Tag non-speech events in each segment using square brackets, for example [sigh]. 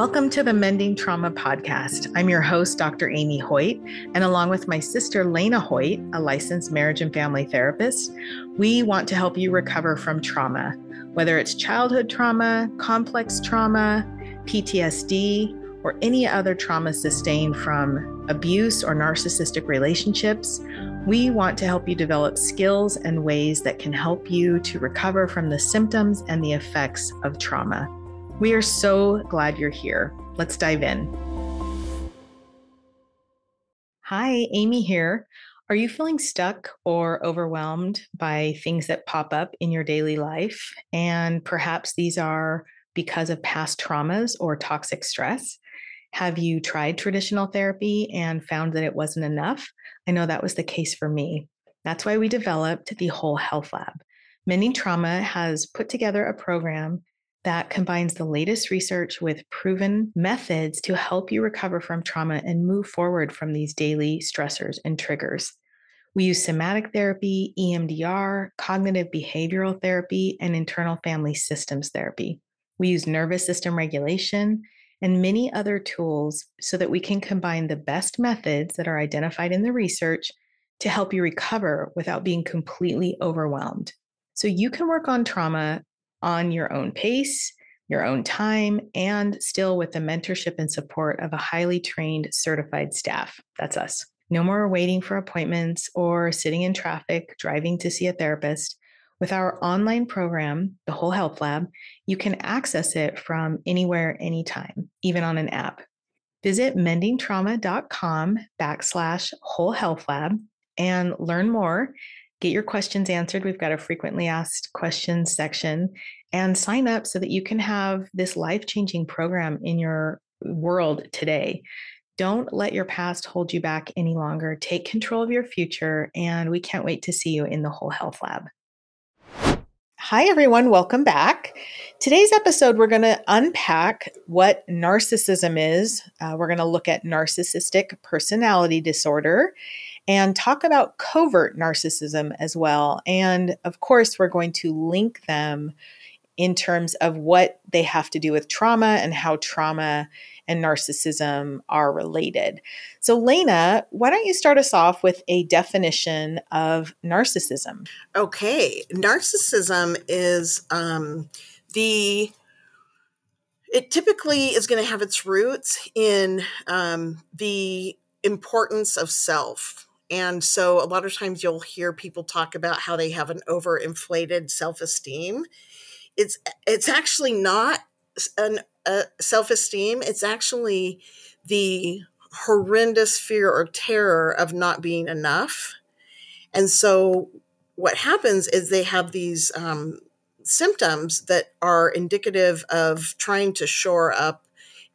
Welcome to the Mending Trauma Podcast. I'm your host, Dr. Amy Hoyt, and along with my sister, Lena Hoyt, a licensed marriage and family therapist, we want to help you recover from trauma, whether it's childhood trauma, complex trauma, PTSD, or any other trauma sustained from abuse or narcissistic relationships. We want to help you develop skills and ways that can help you to recover from the symptoms and the effects of trauma. We are so glad you're here. Let's dive in. Hi, Amy here. Are you feeling stuck or overwhelmed by things that pop up in your daily life? And perhaps these are because of past traumas or toxic stress. Have you tried traditional therapy and found that it wasn't enough? I know that was the case for me. That's why we developed the Whole Health Lab. Mending Trauma has put together a program that combines the latest research with proven methods to help you recover from trauma and move forward from these daily stressors and triggers. We use somatic therapy, EMDR, cognitive behavioral therapy, and internal family systems therapy. We use nervous system regulation and many other tools so that we can combine the best methods that are identified in the research to help you recover without being completely overwhelmed. So you can work on trauma on your own pace, your own time, and still with the mentorship and support of a highly trained certified staff. That's us. No more waiting for appointments or sitting in traffic, driving to see a therapist. With our online program, the Whole Health Lab, you can access it from anywhere, anytime, even on an app. Visit mendingtrauma.com backslash whole health lab and learn more get your questions answered. We've got a frequently asked questions section and sign up so that you can have this life changing program in your world today. Don't let your past hold you back any longer. Take control of your future, and we can't wait to see you in the Whole Health Lab. Hi, everyone. Welcome back. Today's episode, we're going to unpack what narcissism is. Uh, we're going to look at narcissistic personality disorder and talk about covert narcissism as well. And of course, we're going to link them in terms of what they have to do with trauma and how trauma and narcissism are related. So, Lena, why don't you start us off with a definition of narcissism? Okay, narcissism is um, the it typically is going to have its roots in um, the importance of self and so a lot of times you'll hear people talk about how they have an overinflated self-esteem. It's it's actually not an a self-esteem, it's actually the horrendous fear or terror of not being enough. And so what happens is they have these um, symptoms that are indicative of trying to shore up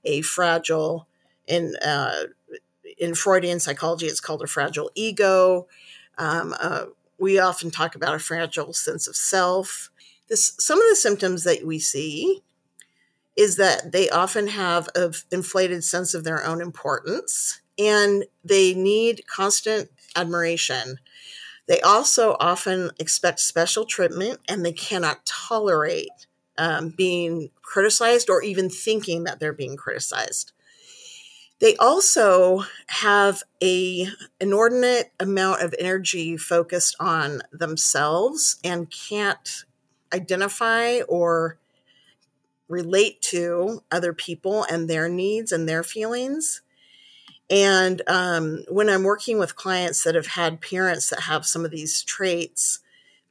a fragile and uh, in Freudian psychology, it's called a fragile ego. Um, uh, we often talk about a fragile sense of self. This, some of the symptoms that we see is that they often have an inflated sense of their own importance and they need constant admiration. They also often expect special treatment and they cannot tolerate um, being criticized or even thinking that they're being criticized. They also have a inordinate amount of energy focused on themselves and can't identify or relate to other people and their needs and their feelings. And um, when I'm working with clients that have had parents that have some of these traits,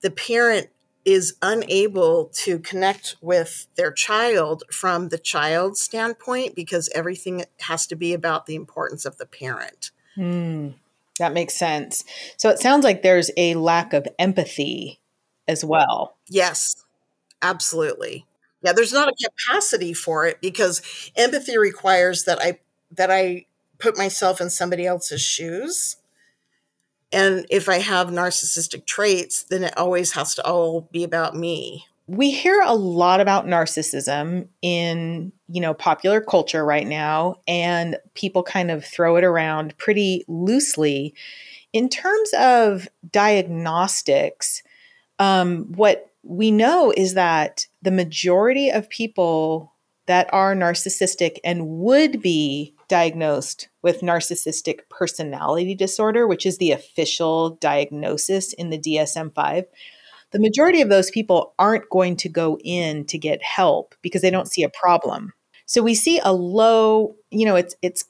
the parent is unable to connect with their child from the child's standpoint because everything has to be about the importance of the parent. Mm, that makes sense. So it sounds like there's a lack of empathy as well. Yes, absolutely. Yeah, there's not a capacity for it because empathy requires that I that I put myself in somebody else's shoes and if I have narcissistic traits, then it always has to all be about me. We hear a lot about narcissism in, you know, popular culture right now and people kind of throw it around pretty loosely. In terms of diagnostics, um, what we know is that the majority of people that are narcissistic and would be diagnosed with narcissistic personality disorder, which is the official diagnosis in the DSM 5, the majority of those people aren't going to go in to get help because they don't see a problem. So we see a low, you know, it's it's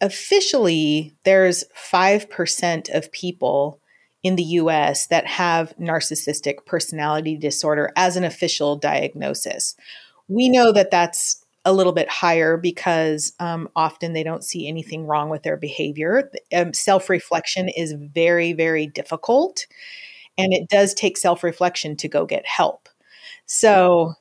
officially there's 5% of people in the US that have narcissistic personality disorder as an official diagnosis. We know that that's a little bit higher because um, often they don't see anything wrong with their behavior. Um, self reflection is very, very difficult, and it does take self reflection to go get help. So,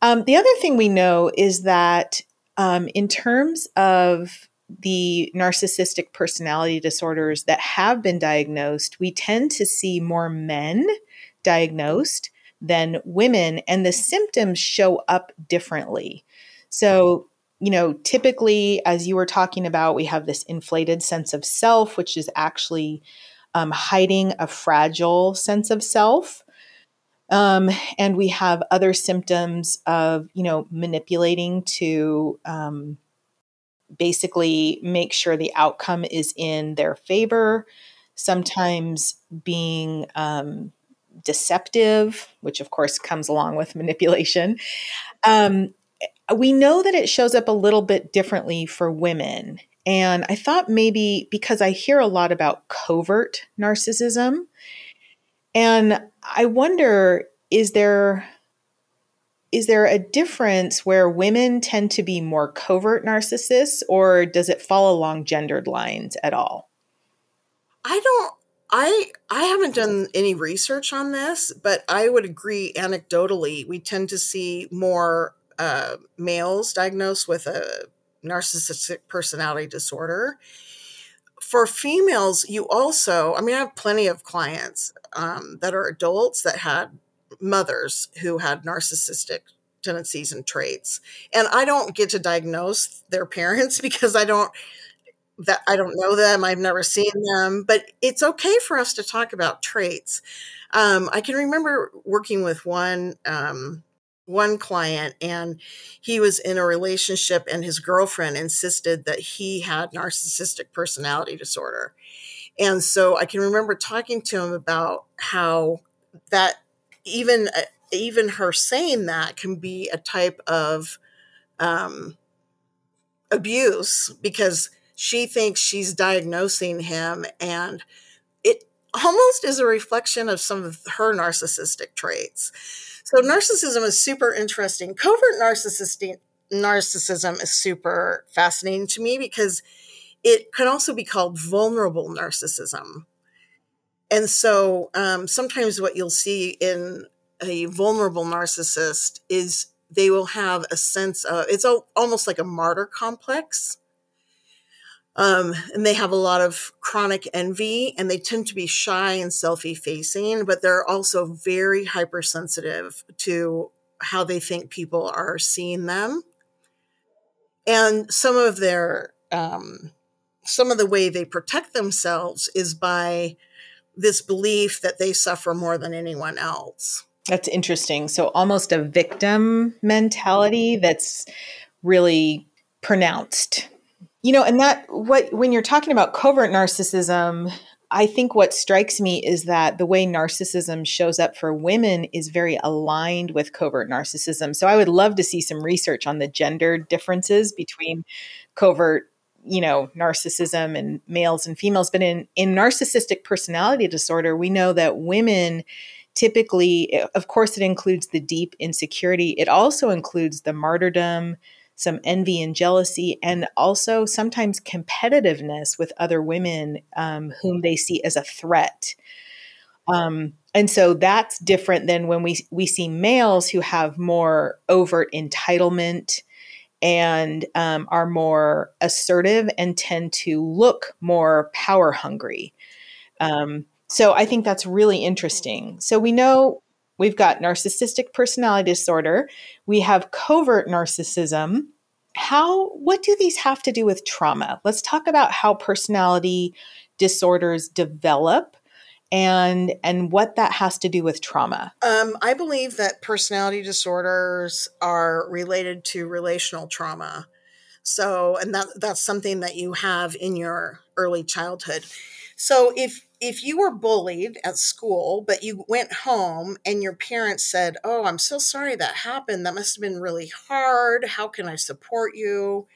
um, the other thing we know is that um, in terms of the narcissistic personality disorders that have been diagnosed, we tend to see more men diagnosed than women, and the symptoms show up differently. So, you know, typically, as you were talking about, we have this inflated sense of self, which is actually um, hiding a fragile sense of self. Um, and we have other symptoms of, you know, manipulating to um, basically make sure the outcome is in their favor, sometimes being um, deceptive, which of course comes along with [laughs] manipulation. Um, we know that it shows up a little bit differently for women. And I thought maybe because I hear a lot about covert narcissism, and I wonder is there is there a difference where women tend to be more covert narcissists or does it fall along gendered lines at all? I don't I I haven't done any research on this, but I would agree anecdotally we tend to see more uh, males diagnosed with a narcissistic personality disorder. For females, you also, I mean, I have plenty of clients um, that are adults that had mothers who had narcissistic tendencies and traits. And I don't get to diagnose their parents [laughs] because I don't that I don't know them, I've never seen them, but it's okay for us to talk about traits. Um, I can remember working with one um, one client and he was in a relationship and his girlfriend insisted that he had narcissistic personality disorder. And so I can remember talking to him about how that even uh, even her saying that can be a type of um, abuse because she thinks she's diagnosing him and it almost is a reflection of some of her narcissistic traits so narcissism is super interesting covert narcissistic narcissism is super fascinating to me because it can also be called vulnerable narcissism and so um, sometimes what you'll see in a vulnerable narcissist is they will have a sense of it's almost like a martyr complex. Um, and they have a lot of chronic envy and they tend to be shy and self effacing, but they're also very hypersensitive to how they think people are seeing them. And some of their, um, some of the way they protect themselves is by this belief that they suffer more than anyone else. That's interesting. So almost a victim mentality that's really pronounced. You know, and that what when you're talking about covert narcissism, I think what strikes me is that the way narcissism shows up for women is very aligned with covert narcissism. So I would love to see some research on the gender differences between covert you know narcissism and males and females but in in narcissistic personality disorder we know that women typically, of course, it includes the deep insecurity. It also includes the martyrdom, some envy and jealousy, and also sometimes competitiveness with other women um, whom they see as a threat. Um, and so that's different than when we we see males who have more overt entitlement and um, are more assertive and tend to look more power hungry. Um, so I think that's really interesting. So we know we've got narcissistic personality disorder, we have covert narcissism. How what do these have to do with trauma? Let's talk about how personality disorders develop and and what that has to do with trauma. Um, I believe that personality disorders are related to relational trauma. So, and that that's something that you have in your early childhood. So, if if you were bullied at school, but you went home and your parents said, "Oh, I'm so sorry that happened. That must have been really hard. How can I support you?"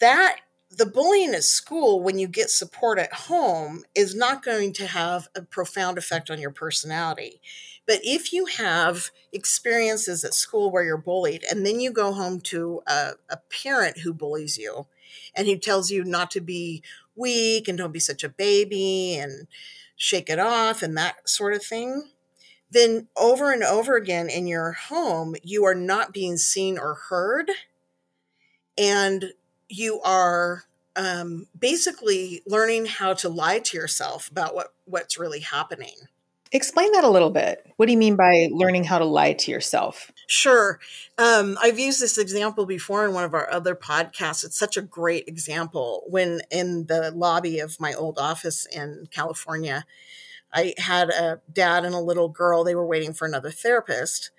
That the bullying at school, when you get support at home, is not going to have a profound effect on your personality. But if you have experiences at school where you're bullied, and then you go home to a, a parent who bullies you and who tells you not to be weak and don't be such a baby and shake it off and that sort of thing, then over and over again in your home, you are not being seen or heard. And you are um, basically learning how to lie to yourself about what, what's really happening. Explain that a little bit. What do you mean by learning how to lie to yourself? Sure. Um, I've used this example before in one of our other podcasts. It's such a great example. When in the lobby of my old office in California, I had a dad and a little girl. They were waiting for another therapist.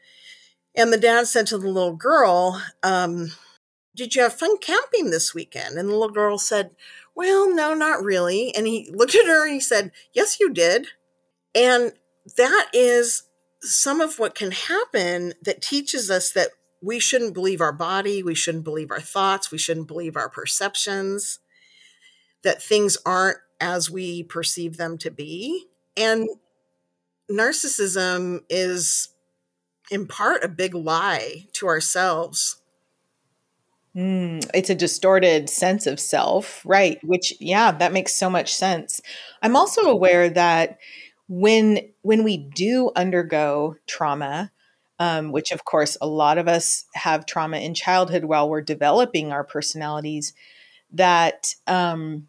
And the dad said to the little girl, um, Did you have fun camping this weekend? And the little girl said, Well, no, not really. And he looked at her and he said, Yes, you did. And that is some of what can happen that teaches us that we shouldn't believe our body, we shouldn't believe our thoughts, we shouldn't believe our perceptions, that things aren't as we perceive them to be. And narcissism is, in part, a big lie to ourselves. Mm, it's a distorted sense of self, right? Which, yeah, that makes so much sense. I'm also aware that when when we do undergo trauma um, which of course a lot of us have trauma in childhood while we're developing our personalities that um,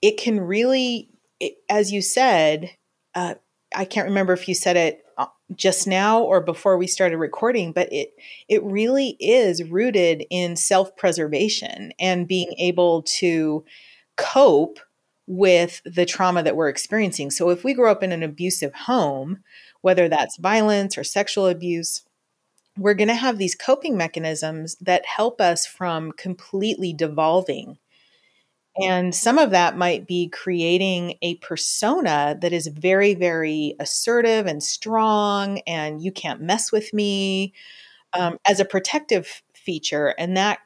it can really it, as you said uh, i can't remember if you said it uh, just now or before we started recording but it it really is rooted in self-preservation and being able to cope with the trauma that we're experiencing. So if we grow up in an abusive home, whether that's violence or sexual abuse, we're going to have these coping mechanisms that help us from completely devolving. And some of that might be creating a persona that is very, very assertive and strong, and you can't mess with me um, as a protective feature. And that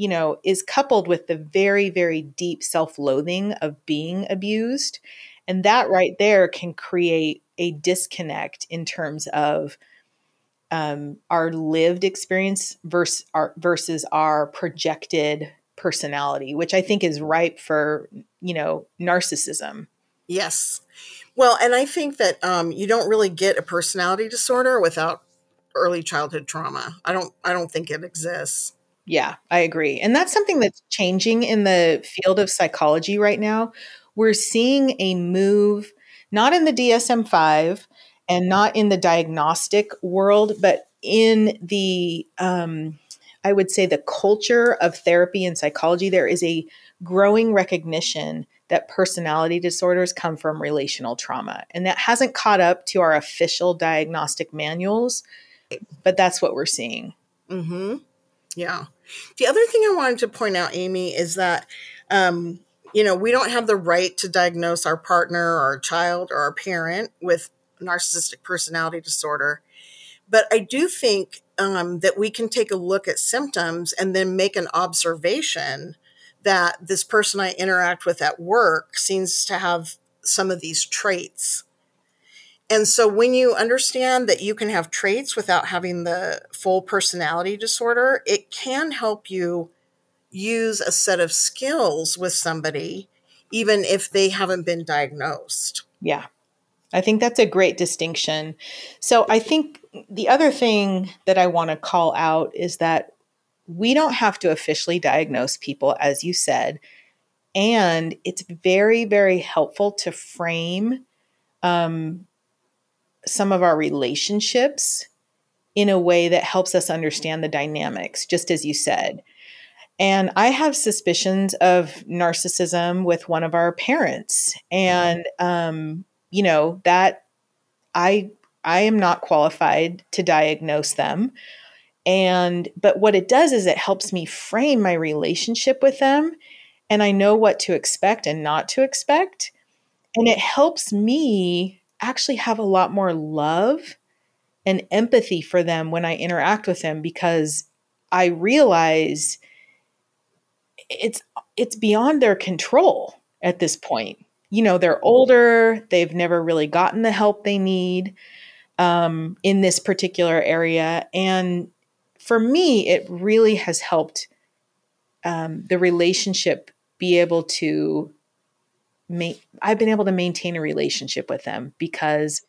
you know, is coupled with the very, very deep self loathing of being abused. And that right there can create a disconnect in terms of um, our lived experience versus our, versus our projected personality, which I think is ripe for, you know, narcissism. Yes. Well, and I think that um, you don't really get a personality disorder without early childhood trauma. I don't. I don't think it exists. Yeah, I agree. And that's something that's changing in the field of psychology right now. We're seeing a move, not in the DSM 5 and not in the diagnostic world, but in the, um, I would say, the culture of therapy and psychology. There is a growing recognition that personality disorders come from relational trauma. And that hasn't caught up to our official diagnostic manuals, but that's what we're seeing. Mm-hmm. Yeah. The other thing I wanted to point out, Amy, is that, um, you know, we don't have the right to diagnose our partner or our child or our parent with narcissistic personality disorder. But I do think um, that we can take a look at symptoms and then make an observation that this person I interact with at work seems to have some of these traits and so when you understand that you can have traits without having the full personality disorder, it can help you use a set of skills with somebody, even if they haven't been diagnosed. Yeah. I think that's a great distinction. So I think the other thing that I want to call out is that we don't have to officially diagnose people, as you said. And it's very, very helpful to frame um, some of our relationships in a way that helps us understand the dynamics, just as you said. And I have suspicions of narcissism with one of our parents. And um, you know, that I I am not qualified to diagnose them. And but what it does is it helps me frame my relationship with them and I know what to expect and not to expect. And it helps me actually have a lot more love and empathy for them when I interact with them because I realize it's it's beyond their control at this point. You know, they're older, they've never really gotten the help they need um, in this particular area. And for me, it really has helped um, the relationship be able to make, I've been able to maintain a relationship with them because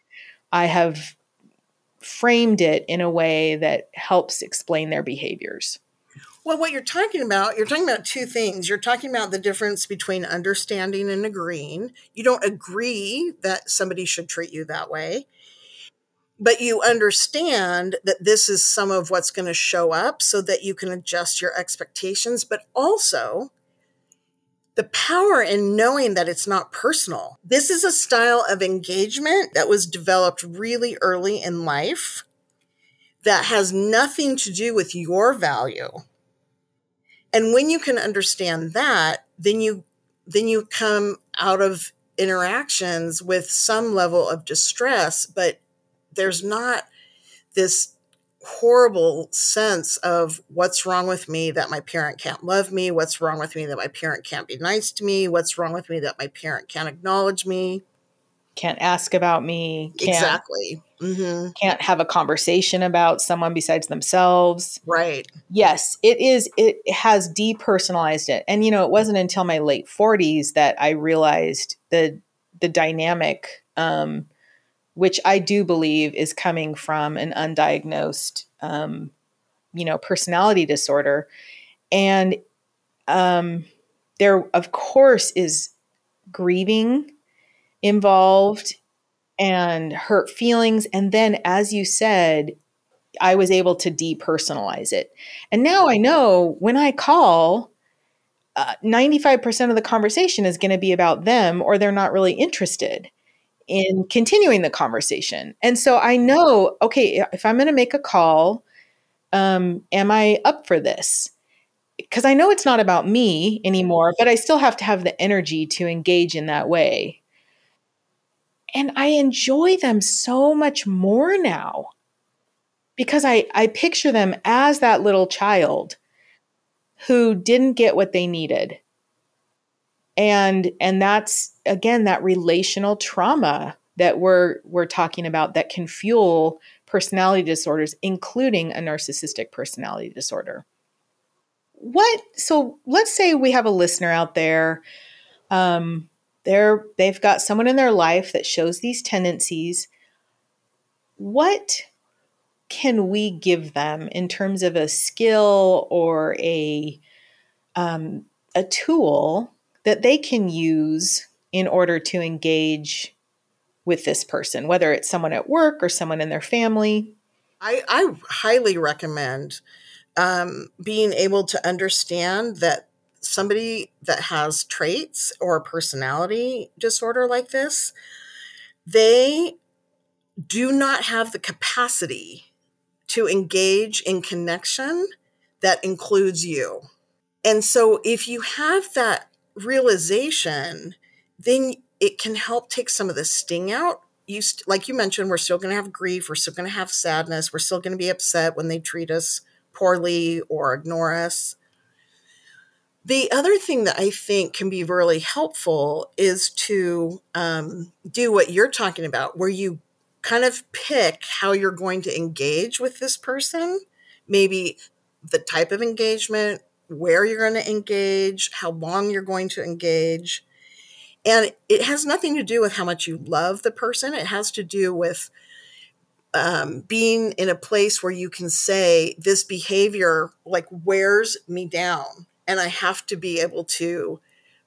I have framed it in a way that helps explain their behaviors. Well, what you're talking about, you're talking about two things. You're talking about the difference between understanding and agreeing. You don't agree that somebody should treat you that way, but you understand that this is some of what's going to show up so that you can adjust your expectations, but also the power in knowing that it's not personal. This is a style of engagement that was developed really early in life that has nothing to do with your value and when you can understand that then you then you come out of interactions with some level of distress but there's not this horrible sense of what's wrong with me that my parent can't love me what's wrong with me that my parent can't be nice to me what's wrong with me that my parent can't acknowledge me. Can't ask about me can't, exactly. Mm-hmm. can't have a conversation about someone besides themselves. Right. Yes it is it has depersonalized it. And you know it wasn't until my late 40s that i realized the the dynamic um, which i do believe is coming from an undiagnosed um, you know personality disorder and um, there of course is grieving involved and hurt feelings. And then, as you said, I was able to depersonalize it. And now I know when I call, uh, 95% of the conversation is going to be about them or they're not really interested in continuing the conversation. And so I know, okay, if I'm going to make a call, um, am I up for this? Because I know it's not about me anymore, but I still have to have the energy to engage in that way and I enjoy them so much more now because I, I picture them as that little child who didn't get what they needed. And and that's again that relational trauma that we're we're talking about that can fuel personality disorders, including a narcissistic personality disorder. What so let's say we have a listener out there um, they're they've got someone in their life that shows these tendencies what can we give them in terms of a skill or a um, a tool that they can use in order to engage with this person, whether it's someone at work or someone in their family? I, I highly recommend um, being able to understand that somebody that has traits or personality disorder like this, they do not have the capacity to engage in connection that includes you. And so if you have that realization, then it can help take some of the sting out. You st- like you mentioned, we're still going to have grief, we're still going to have sadness, we're still going to be upset when they treat us poorly or ignore us. The other thing that I think can be really helpful is to um, do what you're talking about, where you kind of pick how you're going to engage with this person, maybe the type of engagement, where you're going to engage, how long you're going to engage. And it has nothing to do with how much you love the person, it has to do with um, being in a place where you can say, This behavior like wears me down and I have to be able to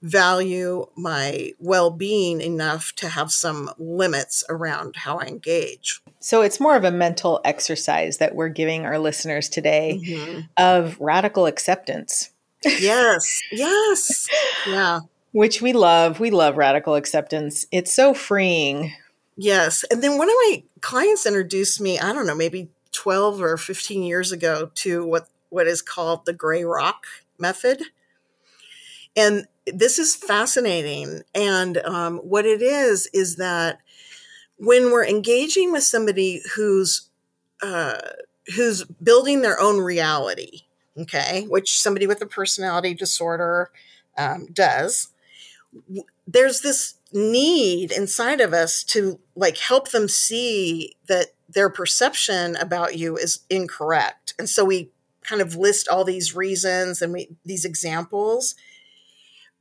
value my well being enough to have some limits around how I engage. So it's more of a mental exercise that we're giving our listeners today mm-hmm. of radical acceptance. Yes, yes. [laughs] Yeah. Which we love. We love radical acceptance. It's so freeing Yes. And then one of my clients introduced me, I don't know, maybe 12 or 15 years ago to what, what is called the gray rock method. And this is fascinating. And um, what it is, is that when we're engaging with somebody who's, uh, who's building their own reality, okay, which somebody with a personality disorder um, does, there's this need inside of us to like help them see that their perception about you is incorrect. And so we kind of list all these reasons and we, these examples,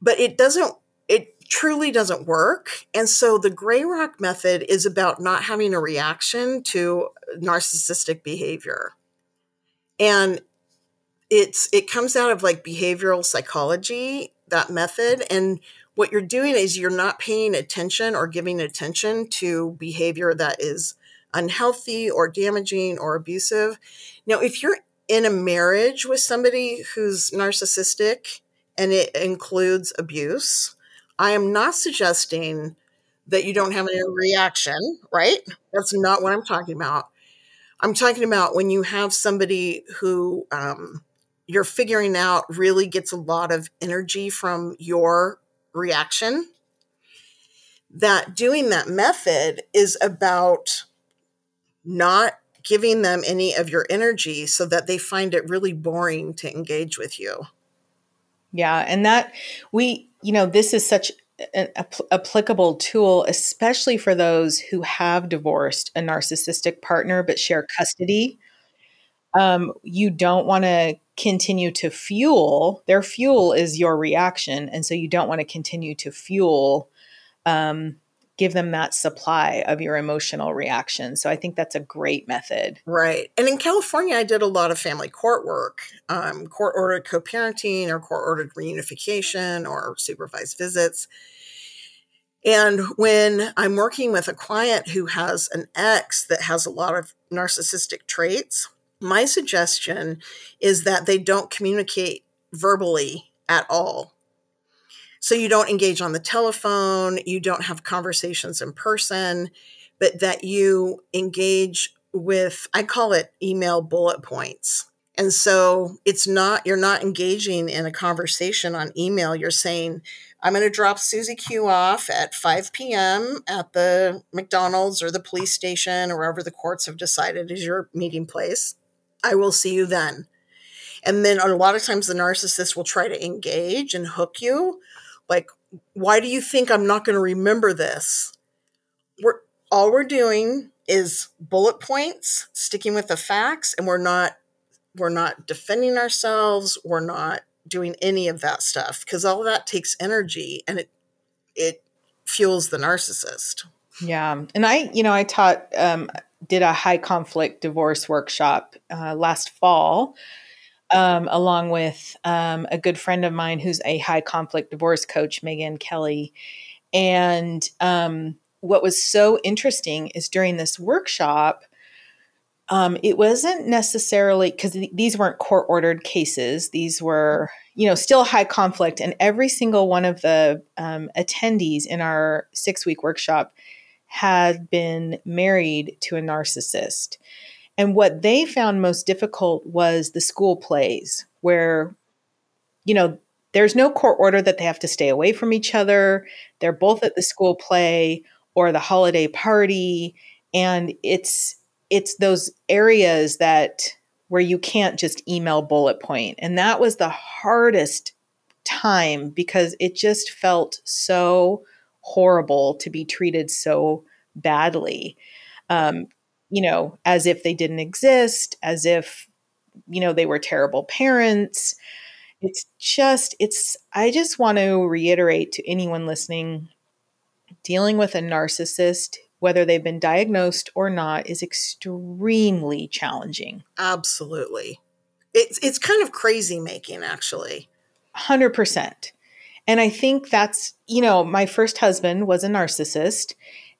but it doesn't, it truly doesn't work. And so the gray rock method is about not having a reaction to narcissistic behavior. And it's, it comes out of like behavioral psychology, that method. And what you're doing is you're not paying attention or giving attention to behavior that is unhealthy or damaging or abusive. Now, if you're in a marriage with somebody who's narcissistic and it includes abuse, I am not suggesting that you don't have any reaction, right? That's not what I'm talking about. I'm talking about when you have somebody who um, you're figuring out really gets a lot of energy from your reaction, that doing that method is about not giving them any of your energy so that they find it really boring to engage with you. Yeah. And that we, you know, this is such an apl- applicable tool, especially for those who have divorced a narcissistic partner but share custody. Um, you don't want to continue to fuel their fuel is your reaction and so you don't want to continue to fuel um, give them that supply of your emotional reaction. So i think that's a great method. Right. And in california i did a lot of family court work um, court ordered co-parenting or court ordered reunification or supervised visits. And when i'm working with a client who has an ex that has a lot of narcissistic traits my suggestion is that they don't communicate verbally at all. So you don't engage on the telephone, you don't have conversations in person, but that you engage with, I call it email bullet points. And so it's not, you're not engaging in a conversation on email. You're saying, I'm going to drop Susie Q off at 5 p.m. at the McDonald's or the police station or wherever the courts have decided is your meeting place. I will see you then. And then a lot of times the narcissist will try to engage and hook you. Like, why do you think I'm not going to remember this? We're all we're doing is bullet points, sticking with the facts, and we're not we're not defending ourselves. We're not doing any of that stuff because all that takes energy and it it fuels the narcissist. Yeah, and I, you know, I taught um, did a high conflict divorce workshop uh, last fall, um, along with um, a good friend of mine who's a high conflict divorce coach, Megan Kelly. And um, what was so interesting is during this workshop, um, it wasn't necessarily because th- these weren't court ordered cases. These were, you know, still high conflict. And every single one of the um, attendees in our six week workshop had been married to a narcissist. And what they found most difficult was the school plays, where, you know, there's no court order that they have to stay away from each other. They're both at the school play or the holiday party. And it's it's those areas that where you can't just email bullet point. And that was the hardest time because it just felt so horrible to be treated so badly. Um, you know, as if they didn't exist, as if, you know, they were terrible parents. It's just, it's, I just want to reiterate to anyone listening dealing with a narcissist, whether they've been diagnosed or not, is extremely challenging. Absolutely. It's, it's kind of crazy making, actually. 100%. And I think that's, you know, my first husband was a narcissist.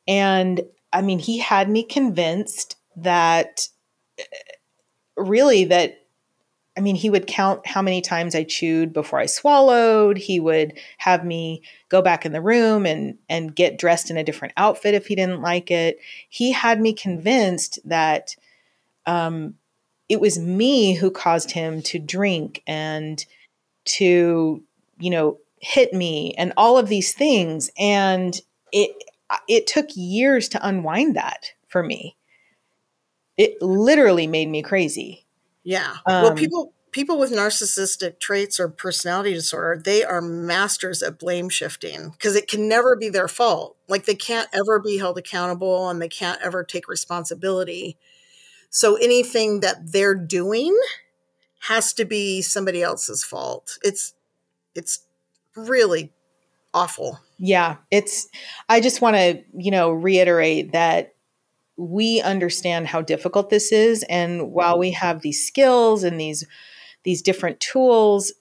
And I mean, he had me convinced that really that I mean, he would count how many times I chewed before I swallowed. He would have me go back in the room and and get dressed in a different outfit if he didn't like it. He had me convinced that um, it was me who caused him to drink and to, you know, hit me and all of these things. And it it took years to unwind that for me. It literally made me crazy yeah. Um, well, people people with narcissistic traits or personality disorder, they are masters at blame shifting because it can never be their fault. Like they can't ever be held accountable and they can't ever take responsibility. So anything that they're doing has to be somebody else's fault. It's it's really awful. Yeah, it's I just want to, you know, reiterate that we understand how difficult this is and while we have these skills and these these different tools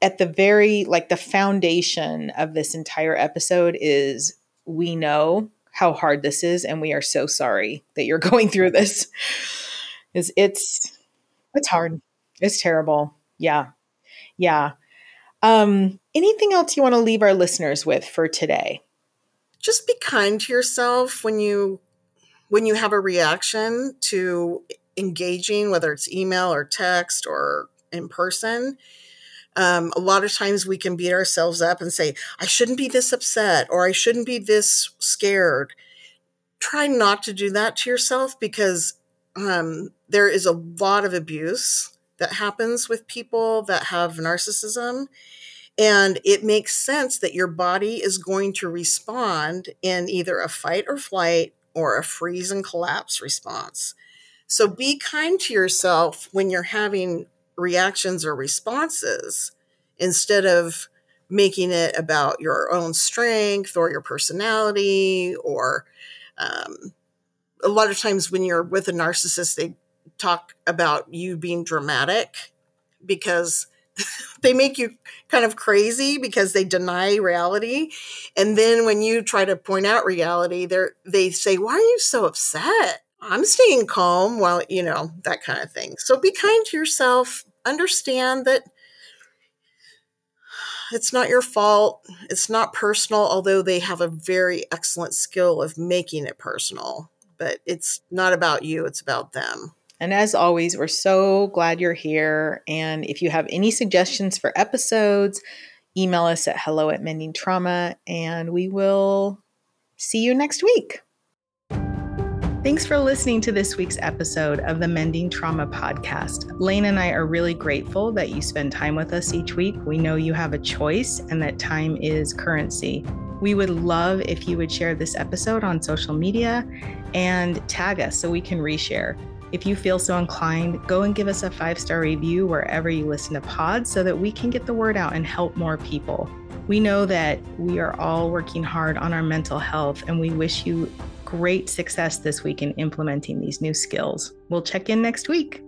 at the very like the foundation of this entire episode is we know how hard this is and we are so sorry that you're [laughs] going through this. Is it's it's hard. It's terrible. Yeah. Yeah um anything else you want to leave our listeners with for today just be kind to yourself when you when you have a reaction to engaging, whether it's email or text or in person, um, a lot of times we can beat ourselves up and say, I shouldn't be this upset or I shouldn't be this scared. Try not to do that to yourself because um, there is a lot of abuse that happens with people that have narcissism. And it makes sense that your body is going to respond in either a fight or flight or a freeze and collapse response. So be kind to yourself when you're having reactions or responses instead of making it about your own strength or your personality or um, a lot of times when you're with a narcissist they talk about you being dramatic because [laughs] they make you kind of crazy because they deny reality. And then when you try to point out reality they they say why are you so upset? I'm staying calm while you know that kind of thing. So be kind to yourself. Understand that it's not your fault. It's not personal although they have a very excellent skill of making it personal. But it's not about you it's about them and as always, we're so glad you're here. And if you have any suggestions for episodes, email us at hello at mending trauma, and we will see you next week. Thanks for listening to this week's episode of the Mending Trauma Podcast. Lane and I are really grateful that you spend time with us each week. We know you have a choice and that time is currency. We would love if you would share this episode on social media and tag us so we can reshare. If you feel so inclined, go and give us a five star review wherever you listen to pods so that we can get the word out and help more people. We know that we are all working hard on our mental health, and we wish you great success this week in implementing these new skills. We'll check in next week.